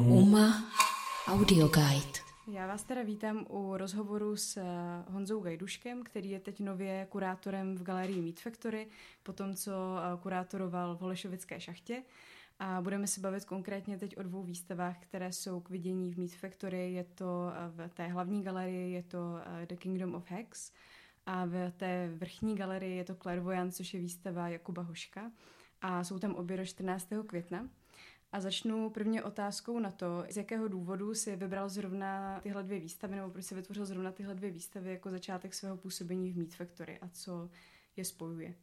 UMA Audio Guide. Já vás teda vítám u rozhovoru s eh, Honzou Gajduškem, který je teď nově kurátorem v galerii Meat Factory, po tom, co eh, kurátoroval v Holešovické šachtě. A budeme se bavit konkrétně teď o dvou výstavách, které jsou k vidění v Meat Factory. Je to eh, v té hlavní galerii, je to The Kingdom of Hex a v té vrchní galerii je to Clairvoyant, což je výstava Jakuba Hoška. A jsou tam obě do 14. května. A začnu první otázkou na to, z jakého důvodu si vybral zrovna tyhle dvě výstavy, nebo proč si vytvořil zrovna tyhle dvě výstavy jako začátek svého působení v Meat Factory a co je spojuje.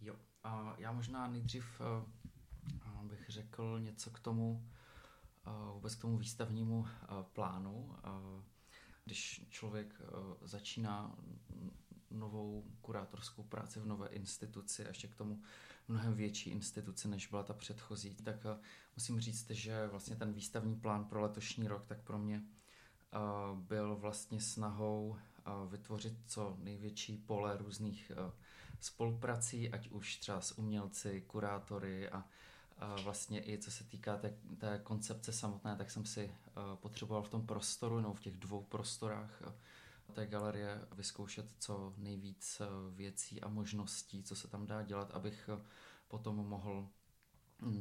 Jo, a já možná nejdřív uh, bych řekl něco k tomu, uh, vůbec k tomu výstavnímu plánu. Když člověk začíná novou kurátorskou práci v nové instituci a ještě k tomu mnohem větší instituci, než byla ta předchozí, tak uh, musím říct, že vlastně ten výstavní plán pro letošní rok, tak pro mě uh, byl vlastně snahou uh, vytvořit co největší pole různých spoluprací, ať už třeba s umělci, kurátory a vlastně i co se týká té, té koncepce samotné, tak jsem si potřeboval v tom prostoru, nebo v těch dvou prostorách té galerie vyzkoušet co nejvíc věcí a možností, co se tam dá dělat, abych potom mohl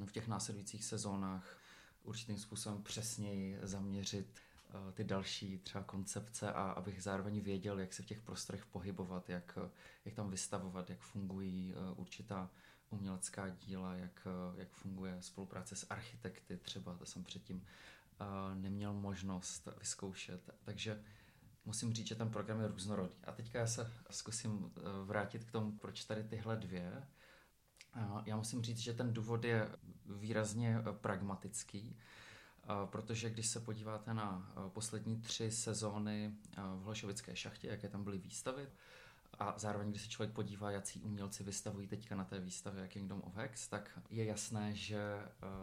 v těch následujících sezónách určitým způsobem přesněji zaměřit eh, ty další třeba koncepce a abych zároveň věděl, jak se v těch prostorech pohybovat, jak, jak tam vystavovat, jak fungují eh, určitá umělecká díla, jak, eh, jak funguje spolupráce s architekty třeba, to jsem předtím neměl možnost vyzkoušet. Takže musím říct, že ten program je různorodý. A teďka já se zkusím vrátit k tomu, proč tady tyhle dvě já musím říct, že ten důvod je výrazně eh, pragmatický, eh, protože když se podíváte na eh, poslední tři sezóny v Hlašovické šachtě, jaké tam byly výstavy, a zároveň, když se člověk podívá, jaký umělci vystavují teďka na té výstavě Kingdom of Hex, tak je jasné, že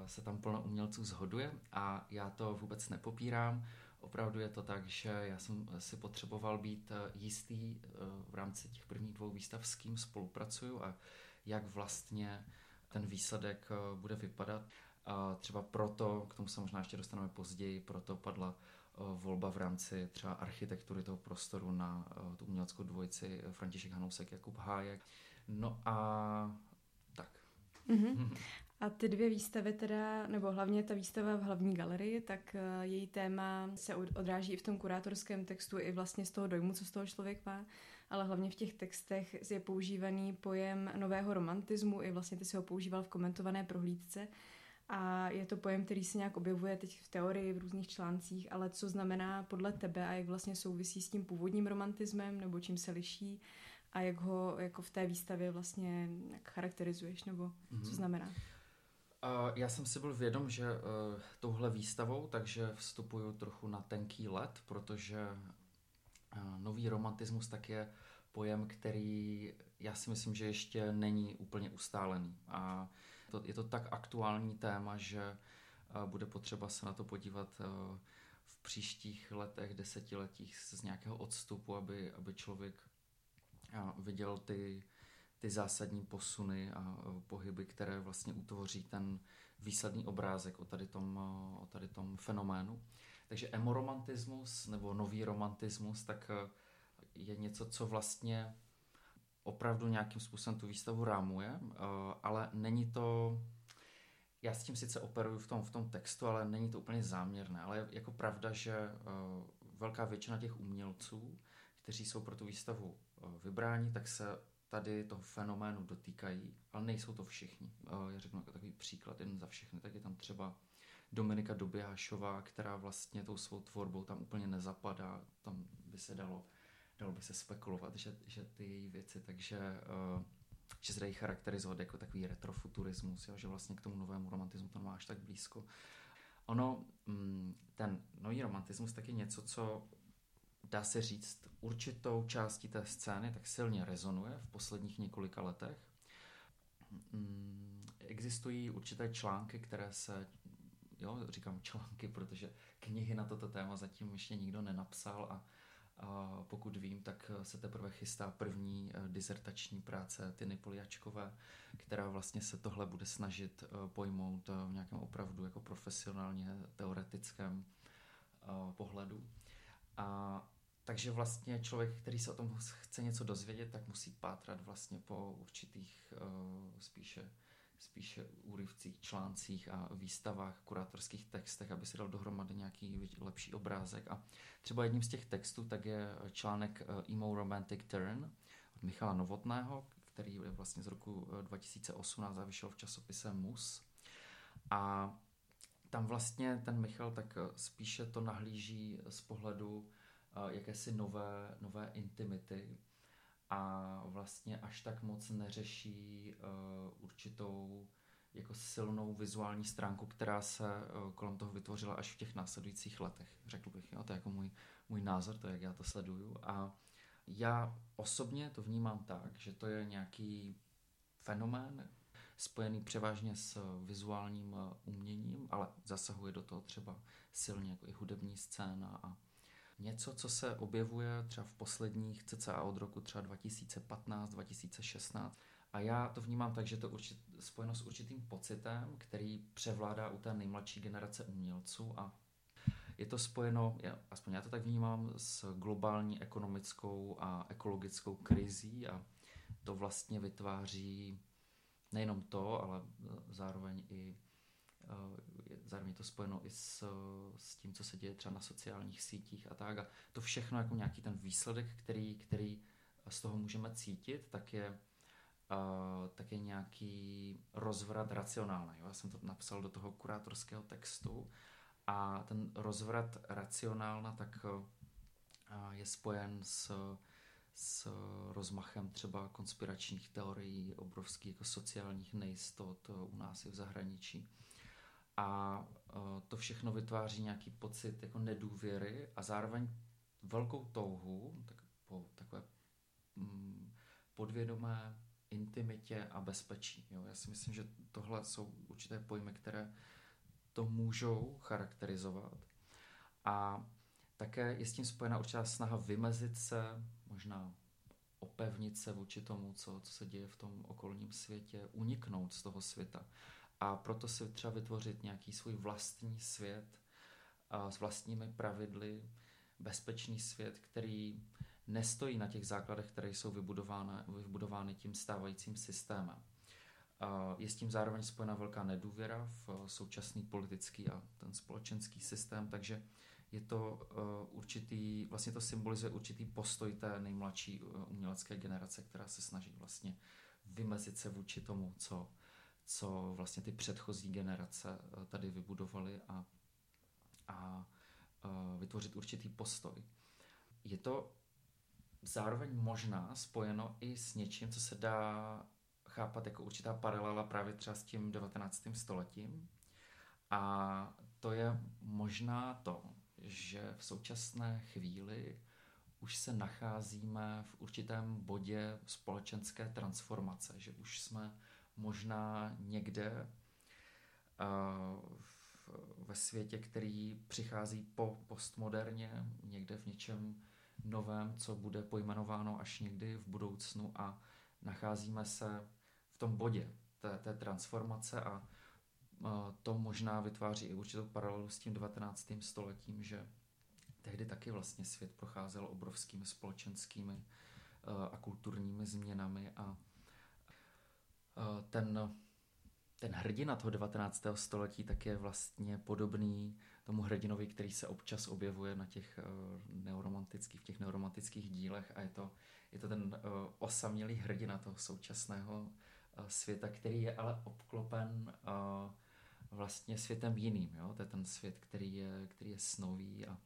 se tam plno umělců zhoduje a já to vůbec nepopírám. Opravdu je to tak, že já jsem si potřeboval být jistý v rámci těch prvních dvou výstav, s kým spolupracuju a jak vlastně ten výsledek eh, bude vypadat. A třeba proto, k tomu se možná ještě dostaneme později, proto padla eh, volba v rámci třeba architektury toho prostoru na eh, tu uměleckou dvojici František Hanousek, Jakub Hájek. No a tak. Mm-hmm. A ty dvě výstavy teda, nebo hlavně ta výstava v hlavní galerii, tak její téma se odráží i v tom kurátorském textu, i vlastně z toho dojmu, co z toho člověk má ale hlavně v těch textech je používaný pojem nového romantismu, i vlastně ty si ho používal v komentované prohlídce. A je to pojem, který se nějak objevuje teď v teorii, v různých článcích, ale co znamená podle tebe a jak vlastně souvisí s tím původním romantismem, nebo čím se liší a jak ho jako v té výstavě vlastně jak charakterizuješ, nebo mm-hmm. co mhm. znamená? Uh, já jsem si byl vědom, že uh, touhle výstavou, takže vstupuju trochu na tenký let, protože nový romantismus tak je pojem, který já si myslím, že ještě není úplně ustálený. A to, je to tak aktuální téma, že bude potřeba se na to podívat v příštích letech, desetiletích z nějakého odstupu, aby, aby člověk viděl ty, ty zásadní posuny a pohyby, které vlastně utvoří ten výsledný obrázek o tady tom, o tady tom fenoménu. Takže emoromantismus nebo nový romantismus, tak eh, je něco, co vlastně opravdu nějakým způsobem tu výstavu rámuje, ale není to, já s tím sice operuju v tom, v tom textu, ale není to úplně záměrné, ale je jako pravda, že velká většina těch umělců, kteří jsou pro tu výstavu vybráni, tak se tady toho fenoménu dotýkají, ale nejsou to všichni. Já řeknu jako takový příklad, jeden za všechny, tak je tam třeba Dominika Dobijášová, která vlastně tou svou tvorbou tam úplně nezapadá. Tam by se dalo, dalo by se spekulovat, že, že ty její věci, takže uh, že se dají charakterizovat jako takový retrofuturismus, jo, že vlastně k tomu novému romantismu to máš tak blízko. Ono, mm, ten nový romantismus tak je něco, co dá se říct určitou částí té scény tak silně rezonuje v posledních několika letech. Mm, existují určité články, které se jo, říkám články, protože knihy na toto téma zatím ještě nikdo nenapsal a, pokud vím, tak se teprve chystá první dizertační práce Tiny Poliačkové, která vlastně se tohle bude snažit pojmout v nějakém opravdu jako profesionálně teoretickém pohledu. A takže vlastně člověk, který se o tom chce něco dozvědět, tak musí pátrat vlastně po určitých uh, spíše, spíše úryvcích, článcích a výstavách, kurátorských textech, aby si dal dohromady nějaký lepší obrázek. A třeba jedním z těch textů tak je článek uh, Emo Romantic Turn od Michala Novotného, který je vlastně z roku 2018 a vyšel v časopise Mus. A tam vlastně ten Michal tak spíše to nahlíží z pohledu jakési nové, nové intimity a vlastně až tak moc neřeší uh, určitou jako silnou vizuální stránku, která se uh, kolem toho vytvořila až v těch následujících letech, řekl bych. Jo? To je jako můj, můj názor, to je, jak já to sleduju. A já osobně to vnímám tak, že to je nějaký fenomén, spojený převážně s vizuálním uměním, ale zasahuje do toho třeba silně jako i hudební scéna a něco, co se objevuje třeba v posledních cca od roku třeba 2015, 2016. A já to vnímám tak, že to určit, spojeno s určitým pocitem, který převládá u té nejmladší generace umělců a je to spojeno, já, aspoň já to tak vnímám, s globální ekonomickou a ekologickou krizí a to vlastně vytváří nejenom to, ale zároveň i Eh, zároveň je to spojeno i s, s tím, co se děje třeba na sociálních sítích a tak. A to všechno jako nějaký ten výsledek, který, který z toho můžeme cítit, tak je, uh, tak je nějaký rozvrat racionální. Já jsem to napsal do toho kurátorského textu a ten rozvrat racionálna tak uh, je spojen s, s rozmachem třeba konspiračních teorií, obrovských jako sociálních nejistot u nás i v zahraničí a e, to všechno vytváří nějaký pocit jako nedůvěry a zároveň velkou touhu tak po takové mm, podvědomé intimitě a bezpečí. Jo? Já si myslím, že tohle jsou určité pojmy, které to můžou charakterizovat. A také je s tím spojená určitá snaha vymezit se, možná opevnit se vůči tomu, co, co se děje v tom okolním světě, uniknout z toho světa a proto si třeba vytvořit nějaký svůj vlastní svět a s vlastními pravidly, bezpečný svět, který nestojí na těch základech, které jsou vybudovány, vybudovány tím stávajícím systémem. Je s tím zároveň spojena velká nedůvěra v současný politický a ten společenský systém, takže je to určitý, vlastně to symbolizuje určitý postoj té nejmladší umělecké generace, která se snaží vlastně vymezit se vůči tomu, co co vlastně ty předchozí generace eh, tady vybudovaly a, a eh, vytvořit určitý postoj. Je to zároveň možná spojeno i s něčím, co se dá chápat jako určitá paralela právě třeba s tím 19. stoletím. A to je možná to, že v současné chvíli už se nacházíme v určitém bodě společenské transformace, že už jsme možná někde ve světě, který přichází po postmoderně, někde v něčem novém, co bude pojmenováno až někdy v budoucnu a nacházíme se v tom bodě té, té transformace a to možná vytváří i určitou paralelu s tím 19. stoletím, že tehdy taky vlastně svět procházel obrovskými společenskými a kulturními změnami a Eh, ten, ten hrdina toho 19. století tak je vlastně podobný tomu hrdinovi, který se občas objevuje na těch uh, neuromantických, v těch neuromantických dílech a je to, je to ten uh, osamělý hrdina toho současného světa, který je ale obklopen vlastně světem jiným. Jo? To je ten svět, který je, který je snový a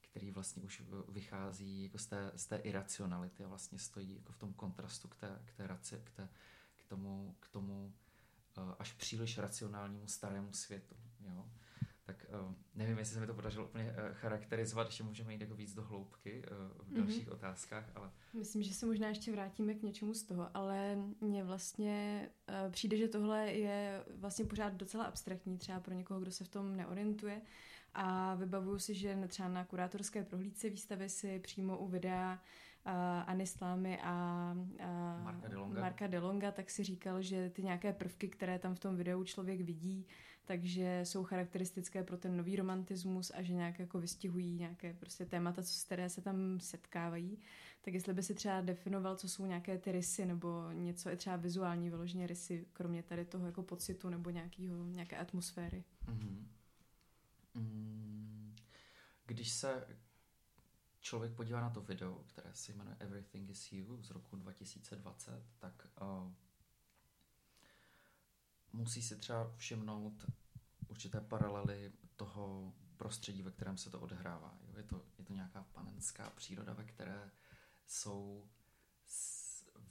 který vlastně už vychází jako z té, z té iracionality a vlastně stojí jako v tom kontrastu k té, k té, raci, k té tomu, k tomu uh, až příliš racionálnímu starému světu. Jo? Tak uh, nevím, jestli se mi to podařilo úplně uh, charakterizovat, ještě můžeme jít jako víc do hloubky v dalších mm-hmm. otázkách, ale... Myslím, že se možná ještě vrátíme k něčemu z toho, ale mně vlastně přijde, že tohle je vlastně pořád docela abstraktní, třeba pro někoho, kdo se v tom neorientuje a vybavuju si, že třeba na kurátorské prohlídce výstavy si přímo u videa uh, Anny Slámy a uh, Marka, Delonga. Marka Delonga, tak si říkal, že ty nějaké prvky, které tam v tom videu člověk vidí, takže jsou charakteristické pro ten nový romantismus a že nějak jako vystihují nějaké prostě témata, co, které se tam setkávají. Tak jestli by si třeba definoval, co jsou nějaké ty rysy nebo něco je třeba vizuální vyloženě rysy, kromě tady toho jako pocitu nebo nějakýho, nějaké atmosféry. Mm-hmm. Mm, když se člověk podívá na to video, které se jmenuje Everything is You z roku 2020, tak uh, musí si třeba všimnout určité paralely toho prostředí, ve kterém se to odehrává. Jo? Je, to, je to nějaká panenská příroda, ve které jsou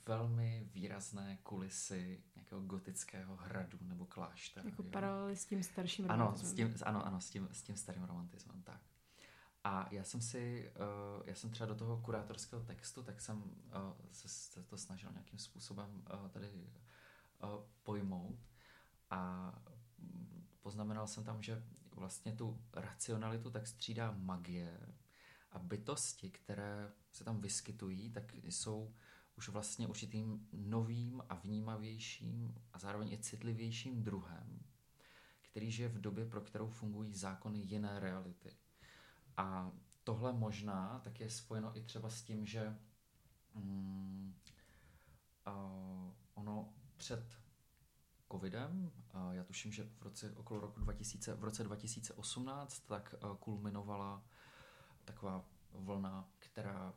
velmi výrazné kulisy nějakého gotického hradu nebo kláštera. Jako paralely s tím starším romantismem. Ano, s tím, ano, ano s, tím, s tím starým romantismem, tak. A já jsem si, uh, já jsem třeba do toho kurátorského textu, tak jsem uh, se, to snažil nějakým způsobem uh, tady pojmout a poznamenal jsem tam, že vlastně tu racionalitu tak střídá magie a bytosti, které se tam vyskytují, tak jsou už vlastně určitým novým a vnímavějším a zároveň i citlivějším druhem, který žije v době, pro kterou fungují zákony jiné reality. A tohle možná tak je spojeno i třeba s tím, že mm, uh, ono před covidem, uh, já tuším, že v roce okolo roku 2000, v roce 2018 tak uh, kulminovala taková vlna, která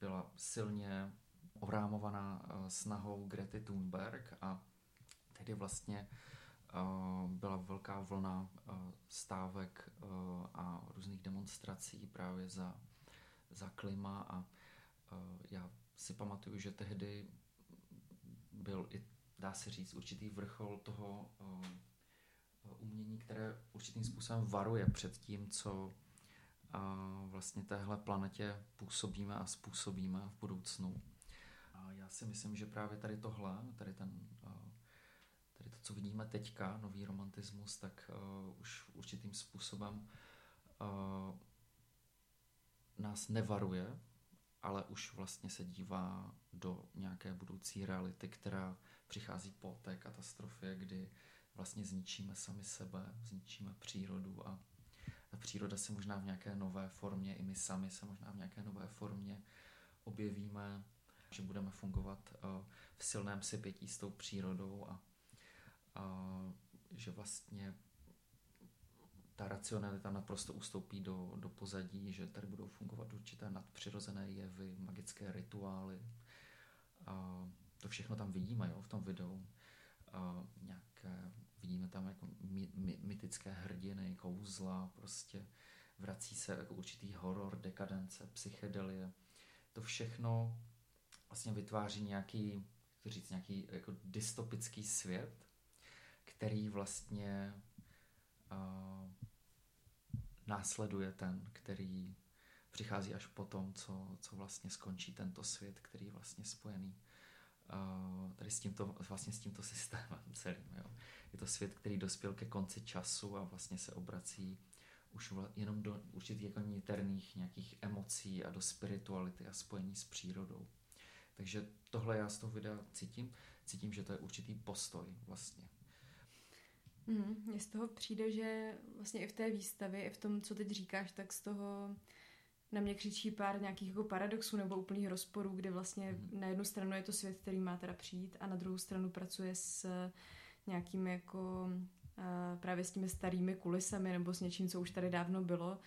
byla silně orámovaná uh, snahou Grety Thunberg a tehdy vlastně uh, byla velká vlna uh, stávek uh, a různých demonstrací právě za, za klima a já si pamatuju, že tehdy byl i, dá se říct, určitý vrchol toho umění, které určitým způsobem varuje před tím, co vlastně téhle planetě působíme a způsobíme v budoucnu. A já si myslím, že právě tady tohle, tady ten co vidíme teďka, nový romantismus, tak uh, už určitým způsobem uh, nás nevaruje, ale už vlastně se dívá do nějaké budoucí reality, která přichází po té katastrofě, kdy vlastně zničíme sami sebe, zničíme přírodu a ta příroda se možná v nějaké nové formě, i my sami se možná v nějaké nové formě objevíme, že budeme fungovat uh, v silném sepětí s tou přírodou a a že vlastně ta racionalita naprosto ustoupí do, do pozadí, že tady budou fungovat určité nadpřirozené jevy, magické rituály. A to všechno tam vidíme jo, v tom videu. A nějaké, vidíme tam jako my, my, mytické hrdiny, kouzla, prostě vrací se jako určitý horor, dekadence, psychedelie. To všechno vlastně vytváří nějaký, jak říct, nějaký jako dystopický svět, který vlastně uh, následuje ten, který přichází až po tom, co, co vlastně skončí tento svět, který je vlastně spojený uh, tady s tímto, vlastně s tímto systémem celým. Jo. Je to svět, který dospěl ke konci času a vlastně se obrací už vla, jenom do určitých jako niterných nějakých emocí a do spirituality a spojení s přírodou. Takže tohle já z toho videa cítím. Cítím, že to je určitý postoj vlastně Mm, mně z toho přijde, že vlastně i v té výstavě, i v tom, co teď říkáš, tak z toho na mě křičí pár nějakých jako paradoxů nebo úplných rozporů, kdy vlastně mm. na jednu stranu je to svět, který má teda přijít a na druhou stranu pracuje s nějakými jako právě s těmi starými kulisami nebo s něčím, co už tady dávno bylo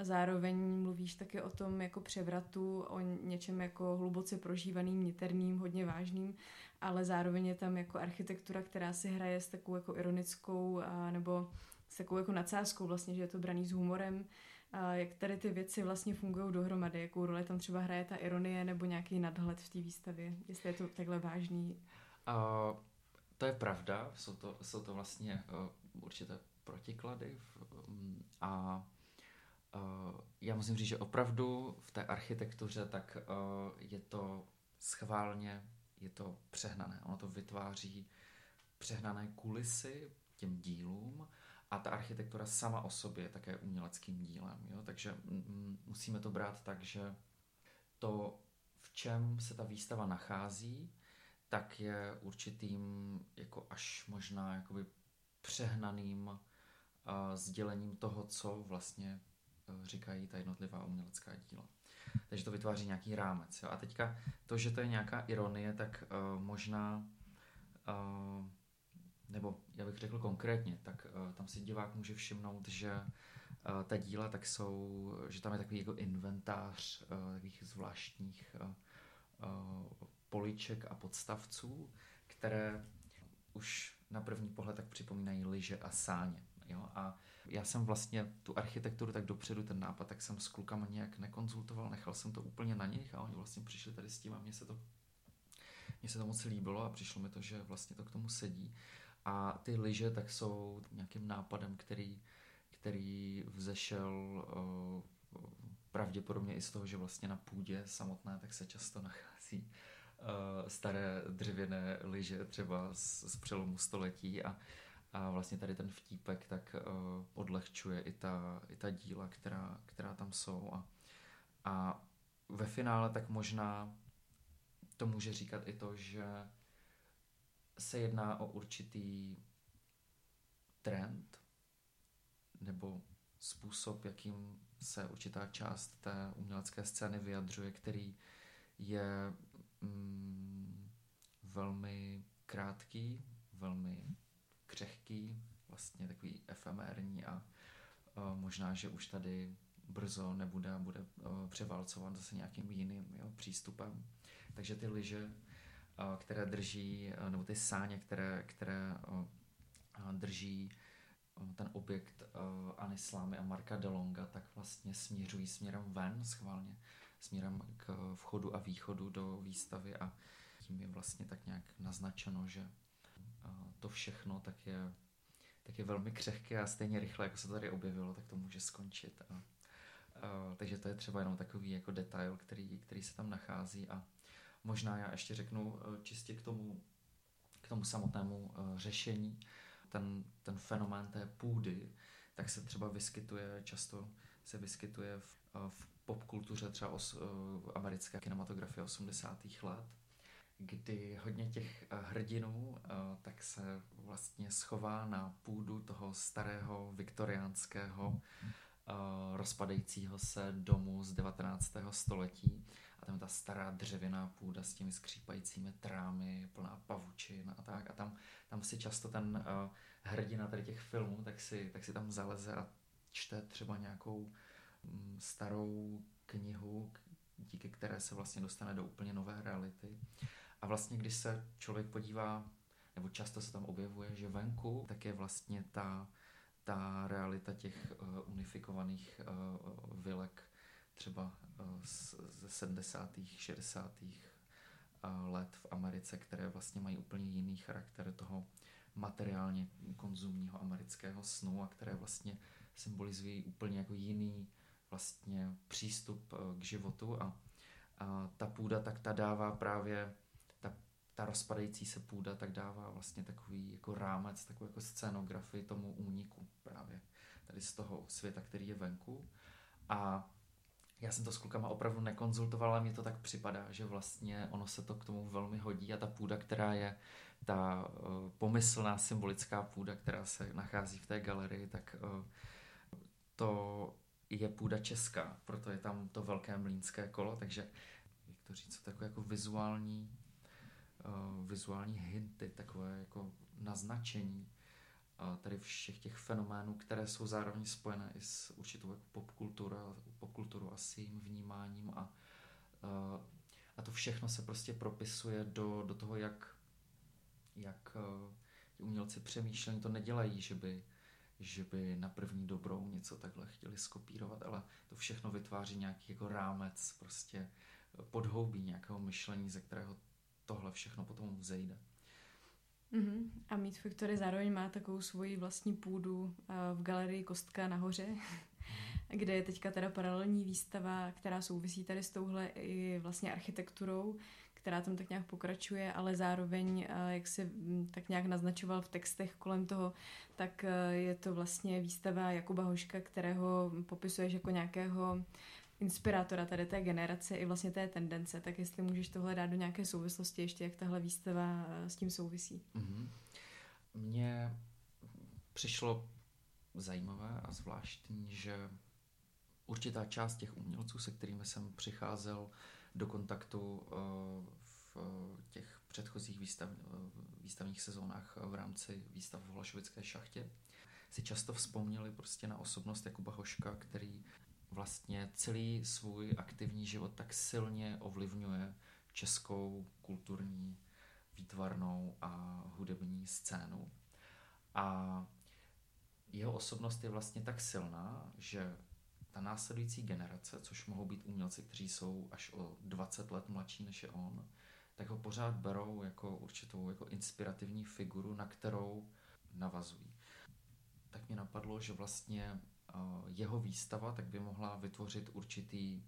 a zároveň mluvíš taky o tom jako převratu, o něčem jako hluboce prožívaným, niterným, hodně vážným, ale zároveň je tam jako architektura, která si hraje s takovou jako ironickou a, nebo s takovou jako nadsázkou vlastně, že je to braný s humorem, a jak tady ty věci vlastně fungují dohromady, jakou roli tam třeba hraje ta ironie nebo nějaký nadhled v té výstavě, jestli je to takhle vážný. Uh, to je pravda, jsou to, jsou to vlastně uh, určité protiklady v, um, a A já musím říct, že opravdu v té architektuře tak uh, je to schválně, je to přehnané. Ono to vytváří přehnané kulisy těm dílům a ta architektura sama o sobě je také uměleckým dílem. Jo? Takže musíme to brát tak, že to, v čem se ta výstava nachází, tak je určitým jako až možná jakoby přehnaným uh, sdělením toho, co vlastně říkají ta jednotlivá umělecká díla. Takže to vytváří nějaký rámec. Jo? A teďka to, že to je nějaká ironie, tak uh, možná uh, nebo já bych řekl konkrétně, tak uh, tam si divák může všimnout, že uh, ta díla tak jsou, že tam je takový jako inventář uh, takových zvláštních uh, uh, poliček a podstavců, které už na první pohled tak připomínají lyže a sáně. Jo? A já jsem vlastně tu architekturu tak dopředu, ten nápad, tak jsem s klukama nějak nekonzultoval, nechal jsem to úplně na nich a oni vlastně přišli tady s tím a mně se to mně se to moc líbilo a přišlo mi to, že vlastně to k tomu sedí. A ty lyže tak jsou nějakým nápadem, který, který vzešel uh, pravděpodobně i z toho, že vlastně na půdě samotné tak se často nachází uh, staré dřevěné lyže třeba z, z přelomu století a, a vlastně tady ten vtípek tak uh, odlehčuje i ta, i ta díla, která, která tam jsou. A, a ve finále tak možná to může říkat i to, že se jedná o určitý trend nebo způsob, jakým se určitá část té umělecké scény vyjadřuje, který je mm, velmi krátký, velmi křehký, vlastně takový efemérní a uh, možná, že už tady brzo nebude bude uh, převálcovat zase nějakým jiným jo, přístupem. Takže ty lyže které drží, nebo ty sáně, které, které drží ten objekt Anislámy a Marka Delonga, tak vlastně směřují směrem ven schválně, směrem k vchodu a východu do výstavy a tím je vlastně tak nějak naznačeno, že to všechno tak je, tak je velmi křehké a stejně rychle, jako se to tady objevilo, tak to může skončit. A, a, takže to je třeba jenom takový jako detail, který, který se tam nachází a Možná já ještě řeknu eh, čistě k tomu, k tomu samotnému eh, řešení. Ten, ten fenomén té půdy, tak se třeba vyskytuje, často se vyskytuje v, eh, v popkultuře třeba os, americké kinematografie 80. let, kdy hodně těch hrdinů tak se vlastně schová na půdu toho starého viktoriánského rozpadajícího se domu z 19. století a tam ta stará dřevěná půda s těmi skřípajícími trámy, plná pavučin a tak. A tam, tam si často ten hrdina tady těch filmů, tak si, tak si tam zaleze a čte třeba nějakou um, starou knihu, díky které se vlastně dostane do úplně nové reality. A vlastně, když se člověk podívá, nebo často se tam objevuje, že venku, tak je vlastně ta, ta realita těch uh, unifikovaných uh, vilek třeba eh, ze 70. 60. Eh, let v Americe, které vlastně mají úplně jiný charakter toho materiálně konzumního amerického snu a které vlastně symbolizují úplně jako jiný vlastně přístup k životu a, a ta půda tak ta dává právě ta, rozpadající se půda tak dává vlastně takový jako rámec, takovou jako scénografii tomu úniku právě tady z toho světa, který je venku. A já jsem to s klukama opravdu nekonzultoval, ale mně to tak připadá, že vlastně ono se to k tomu velmi hodí a ta půda, která je ta uh, pomyslná symbolická půda, která se nachází v té galerii, tak uh, to je půda česká, proto je tam to velké mlínské kolo, takže jak to říct, takové jako vizuální, uh, vizuální hinty, takové jako naznačení tady všech těch fenoménů, které jsou zároveň spojené i s určitou jako popkulturou, popkulturou a s jejím vnímáním a, a to všechno se prostě propisuje do, do toho, jak, jak ti umělci přemýšlení to nedělají, že by, že by na první dobrou něco takhle chtěli skopírovat, ale to všechno vytváří nějaký jako rámec, prostě podhoubí nějakého myšlení, ze kterého tohle všechno potom vzejde. Mm-hmm. A Meat Factory zároveň má takovou svoji vlastní půdu v galerii Kostka nahoře, kde je teďka teda paralelní výstava, která souvisí tady s touhle i vlastně architekturou, která tam tak nějak pokračuje, ale zároveň, jak se mm, tak nějak naznačoval v textech kolem toho, tak je to vlastně výstava Jakuba Hoška, kterého popisuješ jako nějakého inspirátora tady té generace i vlastně té tendence, tak jestli můžeš tohle dát do nějaké souvislosti ještě, jak tahle výstava s tím souvisí. Mm-hmm. Mně přišlo zajímavé a zvláštní, že určitá část těch umělců, se kterými jsem přicházel do kontaktu eh, v těch předchozích výstav, eh, výstavních sezónách v rámci výstav v Hlašovické šachtě, si často vzpomněli prostě na osobnost Jakuba Hoška, který vlastně celý svůj aktivní život tak silně ovlivňuje českou kulturní, výtvarnou a hudební scénu. A jeho osobnost je vlastně tak silná, že ta následující generace, což mohou být umělci, kteří jsou až o 20 let mladší než je on, tak ho pořád berou jako určitou jako inspirativní figuru, na kterou navazují. Tak mě napadlo, že vlastně jeho výstava tak by mohla vytvořit určitý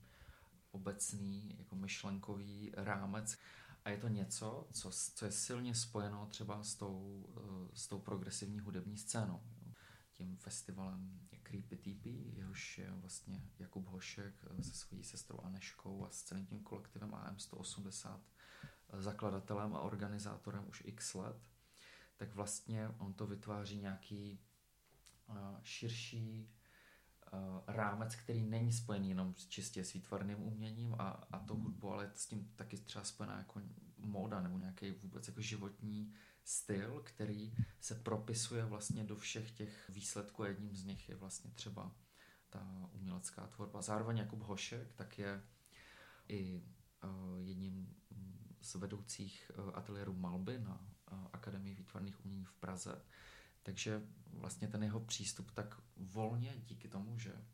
obecný jako myšlenkový rámec. A je to něco, co, co je silně spojeno třeba s tou, eh, s tou progresivní hudební scénou. Tím festivalem Creepy TP, jehož je vlastně Jakub Hošek eh, se svojí sestrou Aneškou a s celým tím kolektivem AM180 eh, zakladatelem a organizátorem už x let, tak vlastně on to vytváří nějaký širší rámec, který není spojený jenom čistě s výtvarným uměním a, a to hudbou, ale s tím taky třeba spojená jako móda nebo nějaký vůbec jako životní styl, který se propisuje vlastně do všech těch výsledků. Jedním z nich je vlastně třeba ta umělecká tvorba. Zároveň Jakub Hošek tak je i uh, jedním z vedoucích uh, ateliérů Malby na Akademii výtvarných umění v Praze. Takže vlastně ten jeho přístup tak volně díky tomu, že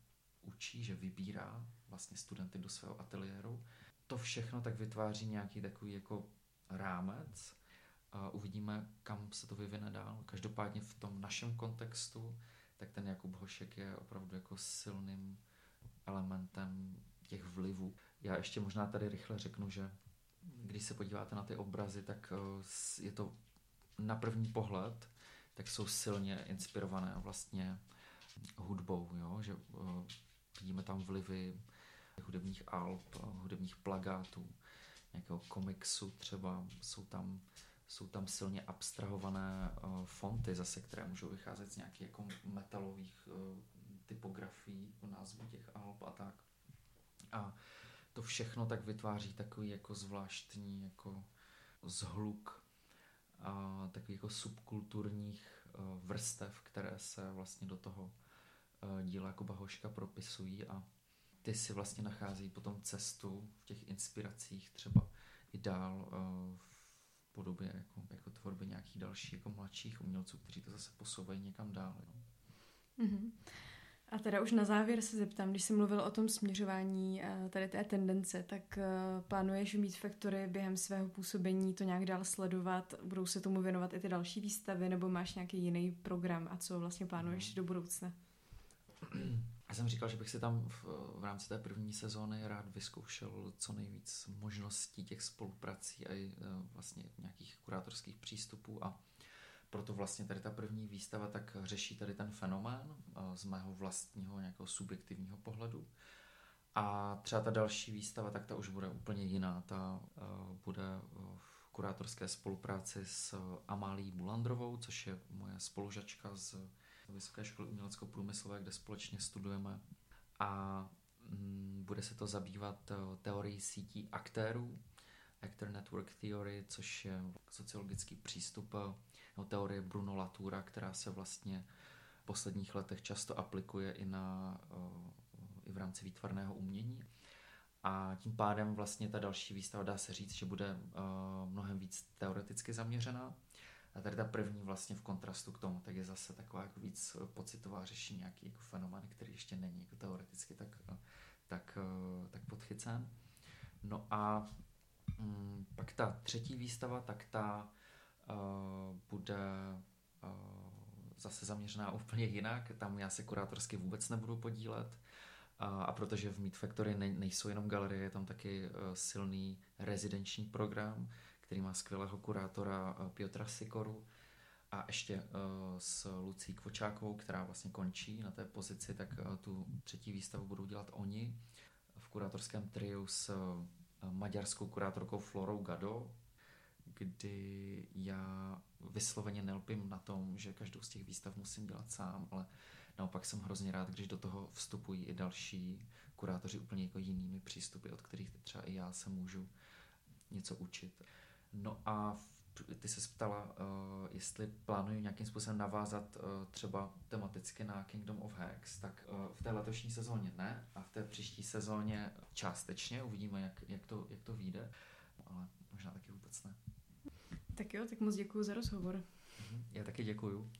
učí, že vybírá vlastně studenty do svého ateliéru, to všechno tak vytváří nějaký takový jako rámec, a uvidíme, kam se to vyvine dál. Každopádně v tom našem kontextu, tak ten Jakub Hošek je opravdu jako silným elementem těch vlivů. Já ještě možná tady rychle řeknu, že když se podíváte na ty obrazy, tak eh, je to na první pohled, tak jsou silně inspirované vlastně hudbou, jo? že eh, vidíme tam vlivy hudebních alb, hudebních plagátů, nějakého komiksu třeba, jsou tam jsou tam silně abstrahované uh, fonty zase, které můžou vycházet z nějakých jako metalových uh, typografií, názvu těch alb a tak. A to všechno tak vytváří takový jako zvláštní jako zhluk a takových jako subkulturních uh, vrstev, které se vlastně do toho uh, díla jako Bahoška propisují a ty si vlastně nacházejí potom cestu v těch inspiracích třeba i dál uh, podobě jako, jako tvorby nějakých dalších jako mladších umělců, kteří to zase posouvají někam dál. No. Mm-hmm. A teda už na závěr se zeptám, když jsi mluvil o tom směřování eh, tady té tendence, tak eh, plánuješ mít Factory během svého působení to nějak dál sledovat? Budou se tomu věnovat i ty další výstavy, nebo máš nějaký jiný program a co vlastně plánuješ mm. do budoucna? Já jsem říkal, že bych si tam v, v rámci té první sezóny rád vyzkoušel co nejvíc možností těch spoluprací a i e, vlastně nějakých kurátorských přístupů a proto vlastně tady ta první výstava tak řeší tady ten fenomén e, z mého vlastního nějakého subjektivního pohledu. A třeba ta další výstava, tak ta už bude úplně jiná. Ta e, bude v kurátorské spolupráci s Amálí Bulandrovou, což je moje spolužačka z Vysoké školy umělecko-průmyslové, kde společně studujeme a mm, bude se to zabývat eh, teorií sítí aktérů, Actor Network Theory, což je sociologický přístup eh, teorie Bruno Latoura, která se vlastně v posledních letech často aplikuje i, na, eh, i v rámci výtvarného umění. A tím pádem vlastně ta další výstava dá se říct, že bude mnohem víc teoreticky zaměřená a tady ta první vlastně v kontrastu k tomu, tak je zase taková jako víc eh, pocitová, řeší nějaký jako fenomén, který ještě není jako teoreticky tak, eh, tak, eh, tak podchycen. No a mm, pak ta třetí výstava, tak ta bude zase zaměřená úplně jinak. Tam já se kurátorsky vůbec nebudu podílet. A protože v Meat Factory nejsou jenom galerie, je tam taky silný rezidenční program, který má skvělého kurátora Piotra Sikoru a ještě s Lucí Kvočákovou, která vlastně končí na té pozici, tak tu třetí výstavu budou dělat oni v kurátorském triu s maďarskou kurátorkou Florou Gado, kdy já vysloveně nelpím na tom, že každou z těch výstav musím dělat sám, ale naopak jsem hrozně rád, když do toho vstupují i další kurátoři úplně jako jinými přístupy, od kterých třeba i já se můžu něco učit. No a ty se ptala, uh, jestli plánuju nějakým způsobem navázat uh, třeba tematicky na Kingdom of Hex, tak uh, v té letošní sezóně ne a v té příští sezóně částečně, uvidíme, jak, jak, to, jak to vyjde, ale možná taky vůbec ne. Tak jo, tak moc děkuji za rozhovor. Mhm, já taky děkuju.